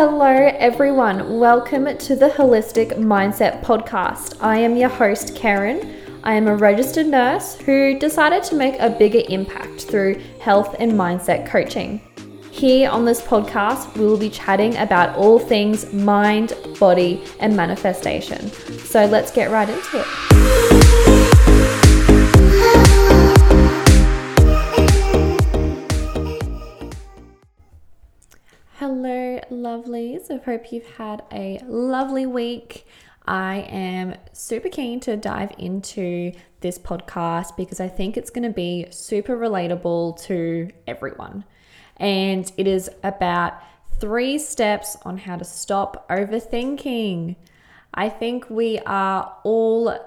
Hello, everyone. Welcome to the Holistic Mindset Podcast. I am your host, Karen. I am a registered nurse who decided to make a bigger impact through health and mindset coaching. Here on this podcast, we will be chatting about all things mind, body, and manifestation. So let's get right into it. Hello, lovelies. I hope you've had a lovely week. I am super keen to dive into this podcast because I think it's going to be super relatable to everyone. And it is about three steps on how to stop overthinking. I think we are all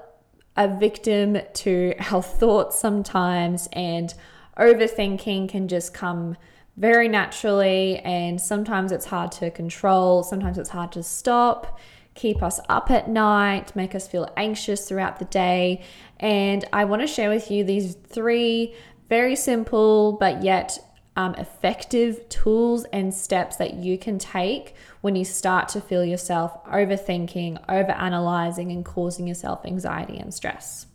a victim to our thoughts sometimes, and overthinking can just come very naturally, and sometimes it's hard to control, sometimes it's hard to stop, keep us up at night, make us feel anxious throughout the day. And I want to share with you these three very simple but yet um, effective tools and steps that you can take when you start to feel yourself overthinking, over analyzing, and causing yourself anxiety and stress.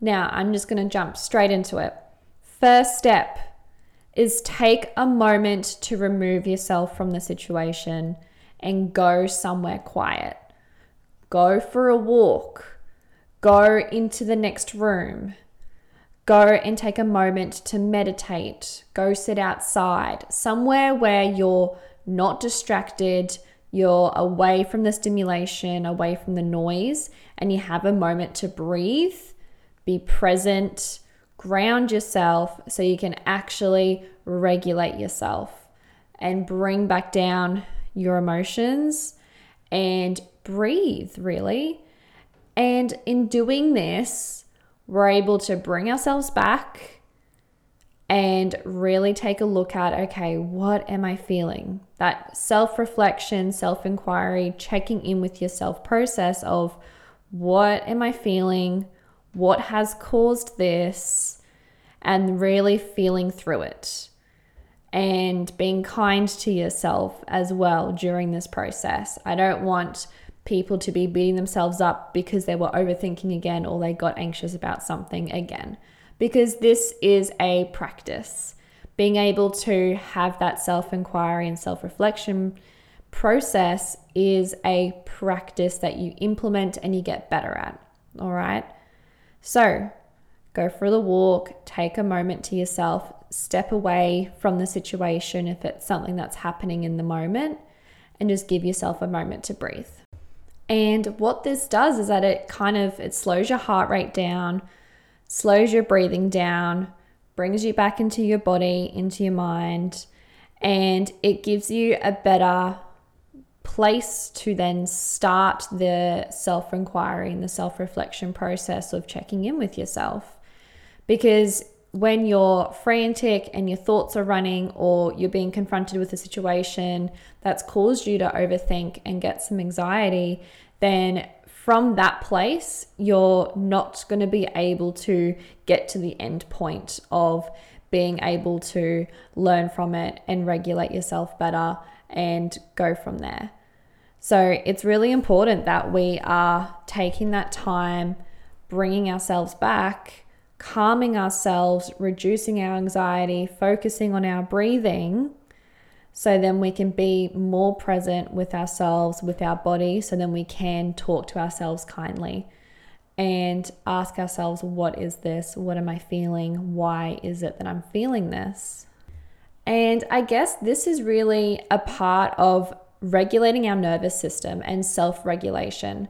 Now, I'm just going to jump straight into it. First step is take a moment to remove yourself from the situation and go somewhere quiet. Go for a walk. Go into the next room. Go and take a moment to meditate. Go sit outside, somewhere where you're not distracted, you're away from the stimulation, away from the noise, and you have a moment to breathe, be present, ground yourself so you can actually regulate yourself and bring back down your emotions and breathe, really. And in doing this, we're able to bring ourselves back and really take a look at okay, what am I feeling? That self reflection, self inquiry, checking in with yourself process of what am I feeling? What has caused this? And really feeling through it and being kind to yourself as well during this process. I don't want people to be beating themselves up because they were overthinking again or they got anxious about something again, because this is a practice. Being able to have that self inquiry and self reflection process is a practice that you implement and you get better at. All right. So go for the walk, take a moment to yourself, step away from the situation if it's something that's happening in the moment, and just give yourself a moment to breathe. And what this does is that it kind of it slows your heart rate down, slows your breathing down, brings you back into your body, into your mind, and it gives you a better place to then start the self inquiry and the self reflection process of checking in with yourself. Because when you're frantic and your thoughts are running, or you're being confronted with a situation that's caused you to overthink and get some anxiety, then from that place, you're not going to be able to get to the end point of being able to learn from it and regulate yourself better and go from there. So it's really important that we are taking that time, bringing ourselves back calming ourselves, reducing our anxiety, focusing on our breathing. So then we can be more present with ourselves, with our body, so then we can talk to ourselves kindly and ask ourselves, What is this? What am I feeling? Why is it that I'm feeling this? And I guess this is really a part of regulating our nervous system and self regulation.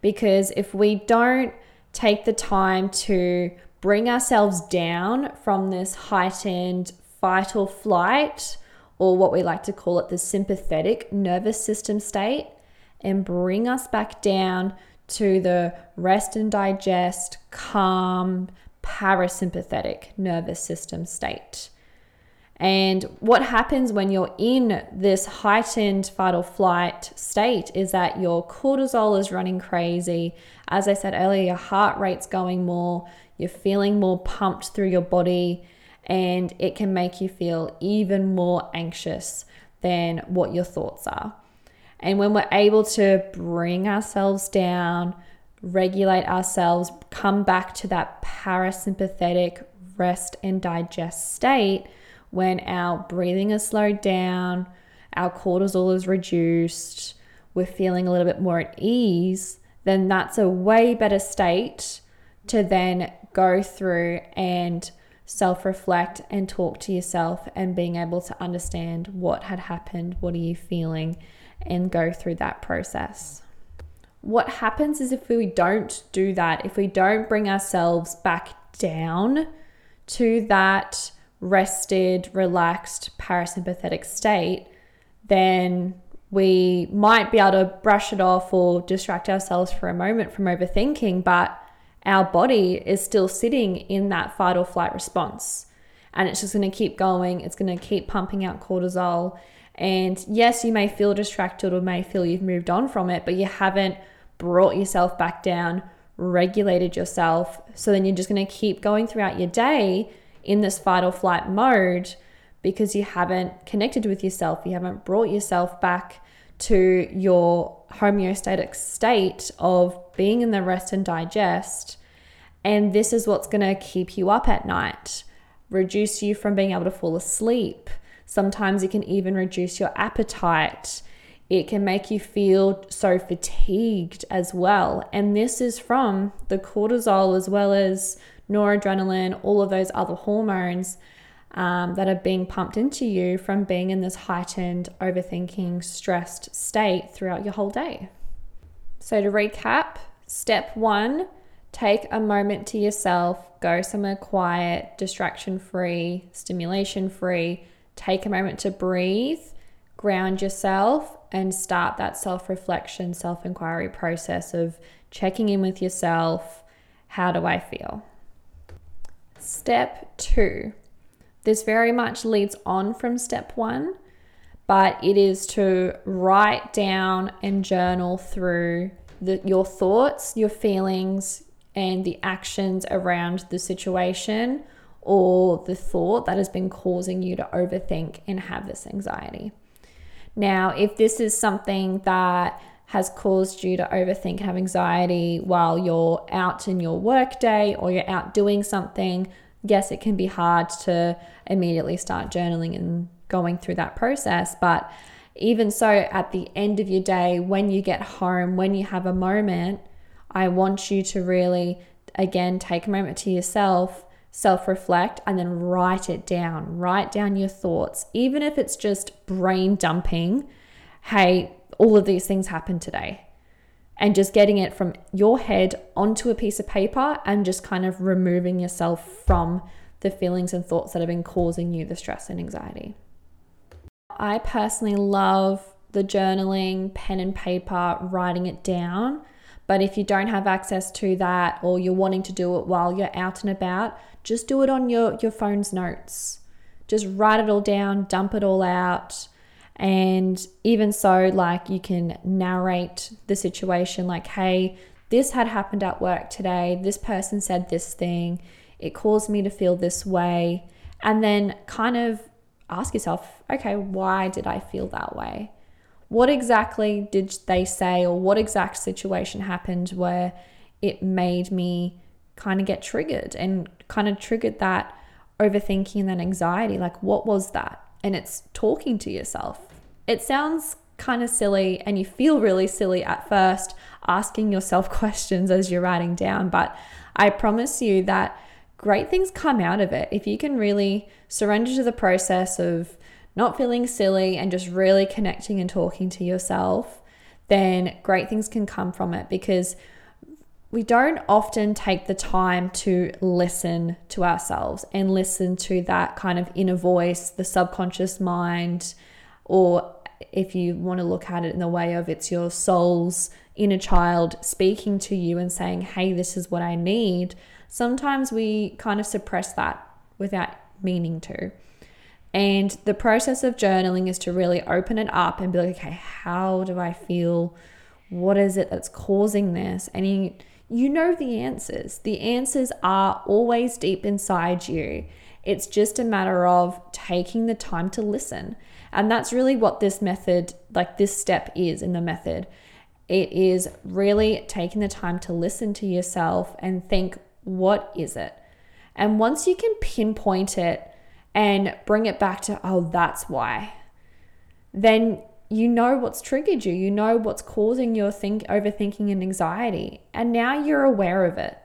Because if we don't take the time to bring ourselves down from this heightened fight or flight, or what we like to call it the sympathetic nervous system state, and bring us back down to the rest and digest, calm, parasympathetic nervous system state. And what happens when you're in this heightened fight or flight state is that your cortisol is running crazy. As I said earlier, your heart rate's going more, you're feeling more pumped through your body, and it can make you feel even more anxious than what your thoughts are. And when we're able to bring ourselves down, regulate ourselves, come back to that parasympathetic rest and digest state, when our breathing is slowed down, our cortisol is reduced, we're feeling a little bit more at ease, then that's a way better state to then go through and self reflect and talk to yourself and being able to understand what had happened, what are you feeling, and go through that process. What happens is if we don't do that, if we don't bring ourselves back down to that rested, relaxed, parasympathetic state, then we might be able to brush it off or distract ourselves for a moment from overthinking, but our body is still sitting in that fight or flight response. And it's just going to keep going. It's going to keep pumping out cortisol. And yes, you may feel distracted or may feel you've moved on from it, but you haven't brought yourself back down, regulated yourself. So then you're just going to keep going throughout your day in this fight or flight mode because you haven't connected with yourself. You haven't brought yourself back to your homeostatic state of being in the rest and digest. And this is what's going to keep you up at night, reduce you from being able to fall asleep. Sometimes it can even reduce your appetite. It can make you feel so fatigued as well. And this is from the cortisol as well as noradrenaline, all of those other hormones um, that are being pumped into you from being in this heightened, overthinking, stressed state throughout your whole day. So, to recap, step one, take a moment to yourself, go somewhere quiet, distraction free, stimulation free, take a moment to breathe, ground yourself, and start that self reflection, self inquiry process of checking in with yourself. How do I feel? Step two, this very much leads on from step one, but it is to write down and journal through the, your thoughts, your feelings, and the actions around the situation or the thought that has been causing you to overthink and have this anxiety. Now, if this is something that has caused you to overthink and have anxiety while you're out in your workday or you're out doing something, yes, it can be hard to immediately start journaling and going through that process. But even so, at the end of your day, when you get home, when you have a moment, I want you to really, again, take a moment to yourself, self reflect, and then write it down. Write down your thoughts, even if it's just brain dumping. Hey, all of these things happened today and just getting it from your head onto a piece of paper and just kind of removing yourself from the feelings and thoughts that have been causing you the stress and anxiety. I personally love the journaling, pen and paper, writing it down. But if you don't have access to that or you're wanting to do it while you're out and about, just do it on your, your phone's notes. Just write it all down, dump it all out. And even so, like you can narrate the situation like, hey, this had happened at work today. This person said this thing. It caused me to feel this way. And then kind of ask yourself, okay, why did I feel that way? What exactly did they say, or what exact situation happened where it made me kind of get triggered and kind of triggered that overthinking and that anxiety? Like, what was that? And it's talking to yourself it sounds kind of silly and you feel really silly at first asking yourself questions as you're writing down, but I promise you that great things come out of it. If you can really surrender to the process of not feeling silly and just really connecting and talking to yourself, then great things can come from it because we don't often take the time to listen to ourselves and listen to that kind of inner voice, the subconscious mind, or if you want to look at it in the way of it's your soul's inner child speaking to you and saying, hey, this is what I need, sometimes we kind of suppress that without meaning to. And the process of journaling is to really open it up and be like, okay, how do I feel? What is it that's causing this? And you, you know the answers. The answers are always deep inside you. It's just a matter of taking the time to listen. And that's really what this method, like this step is in the method. It is really taking the time to listen to yourself and think, what is it? And once you can pinpoint it and bring it back to, oh, that's why, then you know what's triggered you. You know what's causing your think overthinking and anxiety. And now you're aware of it.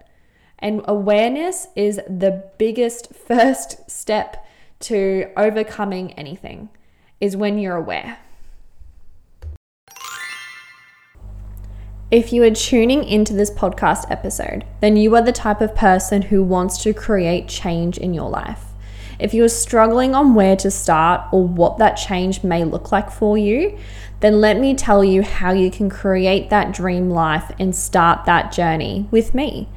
And awareness is the biggest first step to overcoming anything is when you're aware. If you are tuning into this podcast episode, then you are the type of person who wants to create change in your life. If you are struggling on where to start or what that change may look like for you, then let me tell you how you can create that dream life and start that journey with me.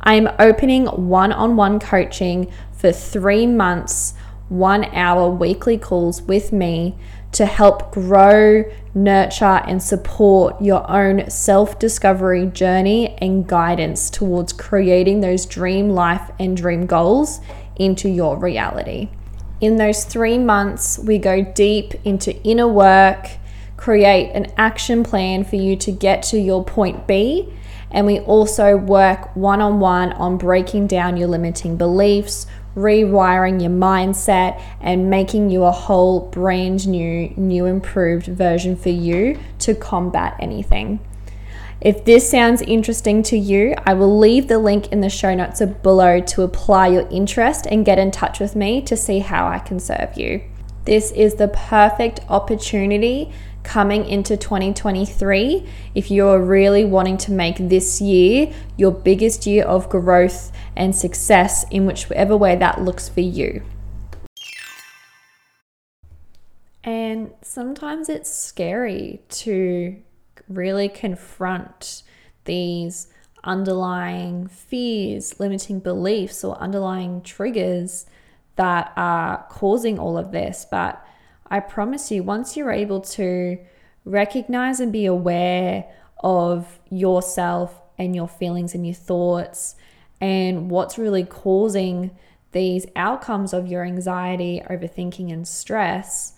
I am opening one on one coaching for three months, one hour weekly calls with me to help grow, nurture, and support your own self discovery journey and guidance towards creating those dream life and dream goals into your reality. In those three months, we go deep into inner work, create an action plan for you to get to your point B, and we also work one on one on breaking down your limiting beliefs, rewiring your mindset, and making you a whole brand new, new improved version for you to combat anything. If this sounds interesting to you, I will leave the link in the show notes below to apply your interest and get in touch with me to see how I can serve you. This is the perfect opportunity coming into 2023 if you're really wanting to make this year your biggest year of growth and success in whichever way that looks for you. And sometimes it's scary to really confront these underlying fears, limiting beliefs, or underlying triggers that are causing all of this. But I promise you, once you're able to recognize and be aware of yourself and your feelings and your thoughts and what's really causing these outcomes of your anxiety, overthinking, and stress,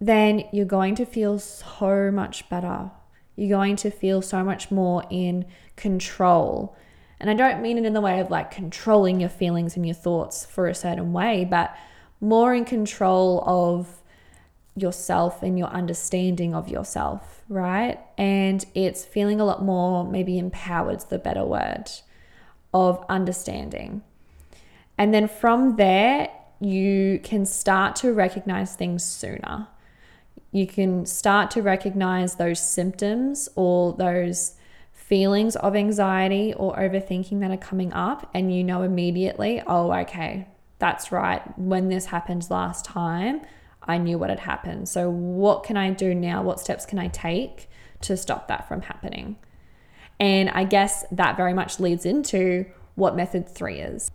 then you're going to feel so much better you're going to feel so much more in control. And I don't mean it in the way of like controlling your feelings and your thoughts for a certain way, but more in control of yourself and your understanding of yourself, right? And it's feeling a lot more, maybe empowered's the better word, of understanding. And then from there, you can start to recognize things sooner you can start to recognize those symptoms or those feelings of anxiety or overthinking that are coming up, and you know immediately, oh, okay, that's right. When this happened last time, I knew what had happened. So, what can I do now? What steps can I take to stop that from happening? And I guess that very much leads into what method three is.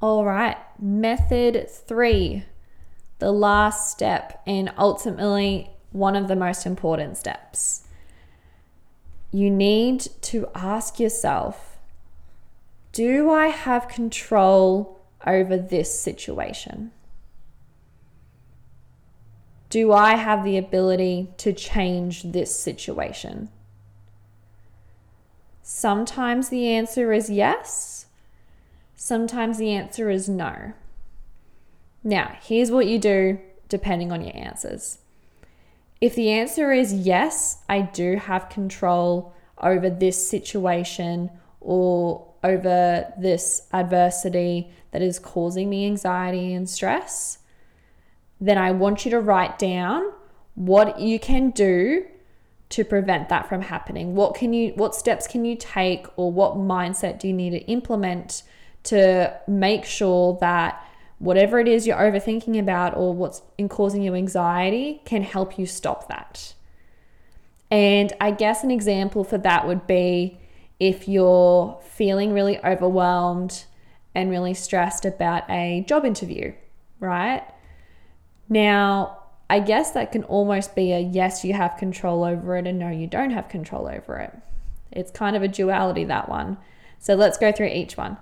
All right, method three the last step and ultimately one of the most important steps. You need to ask yourself Do I have control over this situation? Do I have the ability to change this situation? Sometimes the answer is yes. Sometimes the answer is no. Now, here's what you do depending on your answers. If the answer is yes, I do have control over this situation or over this adversity that is causing me anxiety and stress, then I want you to write down what you can do to prevent that from happening. What can you what steps can you take or what mindset do you need to implement to make sure that whatever it is you're overthinking about or what's in causing you anxiety can help you stop that. And I guess an example for that would be if you're feeling really overwhelmed and really stressed about a job interview, right? Now, I guess that can almost be a yes, you have control over it, and no, you don't have control over it. It's kind of a duality, that one. So let's go through each one.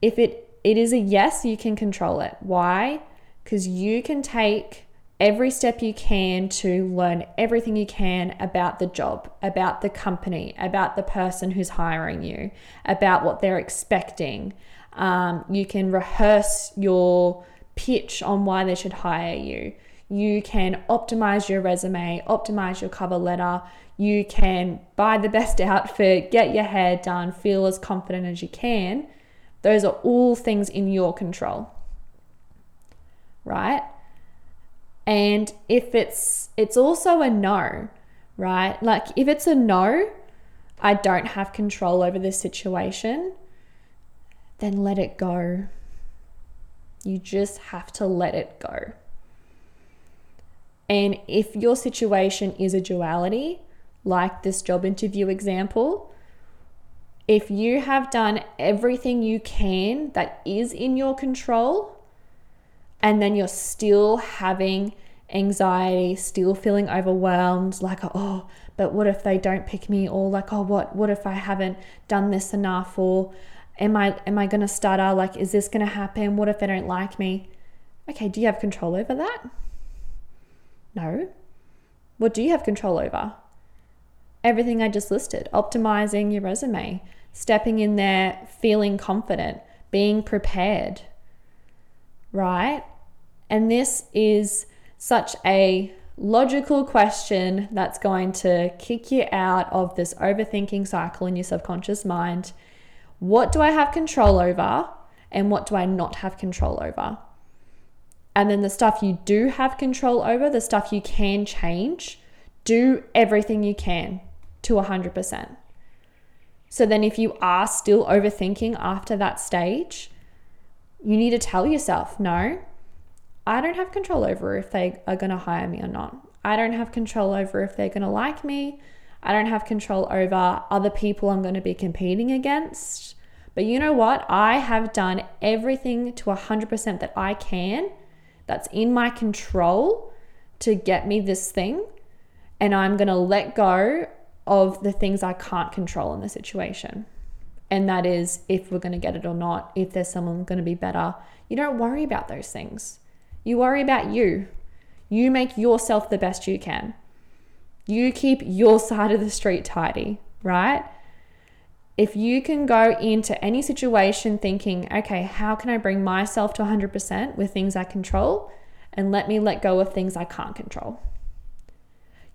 If it it is a yes, you can control it. Why? Because you can take every step you can to learn everything you can about the job, about the company, about the person who's hiring you, about what they're expecting. Um, you can rehearse your pitch on why they should hire you. You can optimize your resume, optimize your cover letter. You can buy the best outfit, get your hair done, feel as confident as you can. Those are all things in your control. Right? And if it's it's also a no, right? Like if it's a no, I don't have control over this situation, then let it go. You just have to let it go. And if your situation is a duality, like this job interview example, if you have done everything you can that is in your control, and then you're still having anxiety, still feeling overwhelmed, like, oh, but what if they don't pick me? Or like, oh, what what if I haven't done this enough? Or am I am I gonna stutter? Like, is this gonna happen? What if they don't like me? Okay, do you have control over that? No. What do you have control over? Everything I just listed, optimizing your resume, stepping in there, feeling confident, being prepared, right? And this is such a logical question that's going to kick you out of this overthinking cycle in your subconscious mind. What do I have control over? And what do I not have control over? And then the stuff you do have control over, the stuff you can change, do everything you can to 100%. So then, if you are still overthinking after that stage, you need to tell yourself, no, I don't have control over if they are going to hire me or not. I don't have control over if they're going to like me. I don't have control over other people I'm going to be competing against. But you know what? I have done everything to 100% that I can that's in my control to get me this thing. And I'm going to let go of the things I can't control in the situation. And that is if we're going to get it or not, if there's someone going to be better. You don't worry about those things. You worry about you. You make yourself the best you can. You keep your side of the street tidy, right? If you can go into any situation thinking, okay, how can I bring myself to 100% with things I control and let me let go of things I can't control?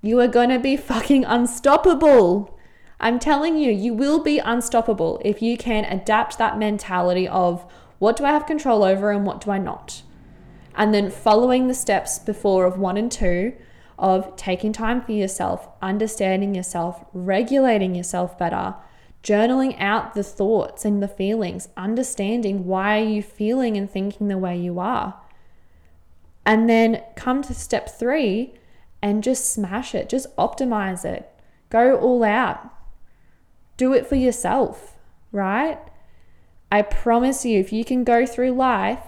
You are going to be fucking unstoppable. I'm telling you, you will be unstoppable if you can adapt that mentality of what do I have control over and what do I not? And then following the steps before of one and two of taking time for yourself, understanding yourself, regulating yourself better, journaling out the thoughts and the feelings, understanding why are you feeling and thinking the way you are. And then come to step three and just smash it, just optimize it, go all out, do it for yourself, right? I promise you, if you can go through life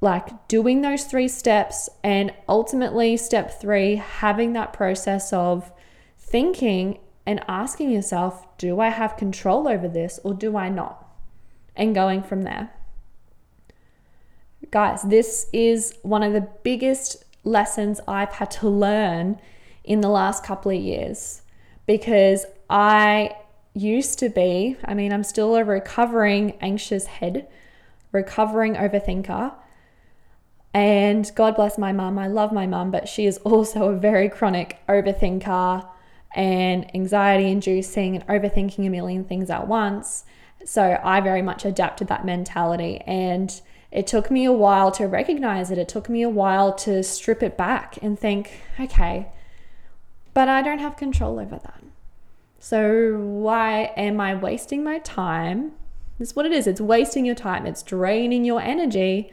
like doing those three steps and ultimately step three having that process of thinking and asking yourself do i have control over this or do i not? and going from there. Guys this is one of the biggest lessons i've had to learn in the last couple of years because i used to be i mean i'm still a recovering anxious head recovering overthinker and God bless my mum. I love my mum, but she is also a very chronic overthinker and anxiety inducing and overthinking a million things at once. So I very much adapted that mentality. And it took me a while to recognize it. It took me a while to strip it back and think, okay, but I don't have control over that. So why am I wasting my time? This is what it is. It's wasting your time. It's draining your energy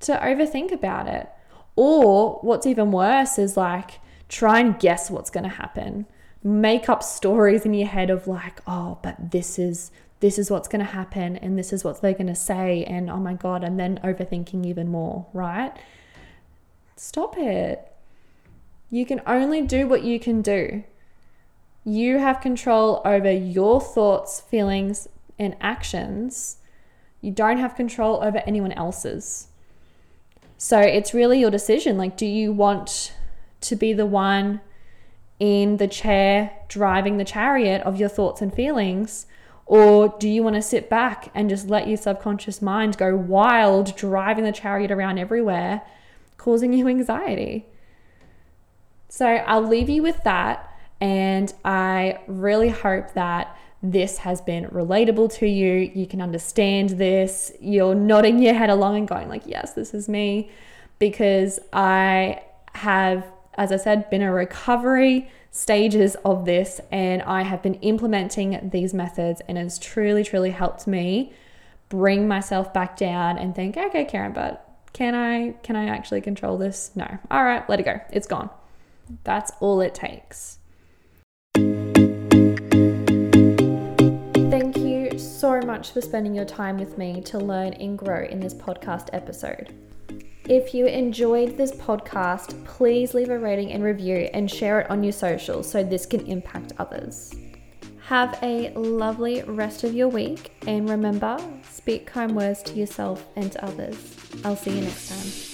to overthink about it. Or what's even worse is like try and guess what's going to happen. Make up stories in your head of like, oh, but this is this is what's going to happen and this is what they're going to say and oh my god and then overthinking even more, right? Stop it. You can only do what you can do. You have control over your thoughts, feelings, and actions You don't have control over anyone else's. So it's really your decision. Like, do you want to be the one in the chair driving the chariot of your thoughts and feelings? Or do you want to sit back and just let your subconscious mind go wild, driving the chariot around everywhere, causing you anxiety? So I'll leave you with that. And I really hope that this has been relatable to you. You can understand this. You're nodding your head along and going, like, yes, this is me. Because I have, as I said, been a recovery stages of this and I have been implementing these methods and it's truly, truly helped me bring myself back down and think, okay, Karen, but can I can I actually control this? No. All right, let it go. It's gone. That's all it takes. Thank you so much for spending your time with me to learn and grow in this podcast episode. If you enjoyed this podcast, please leave a rating and review and share it on your socials so this can impact others. Have a lovely rest of your week and remember, speak kind words to yourself and to others. I'll see you next time.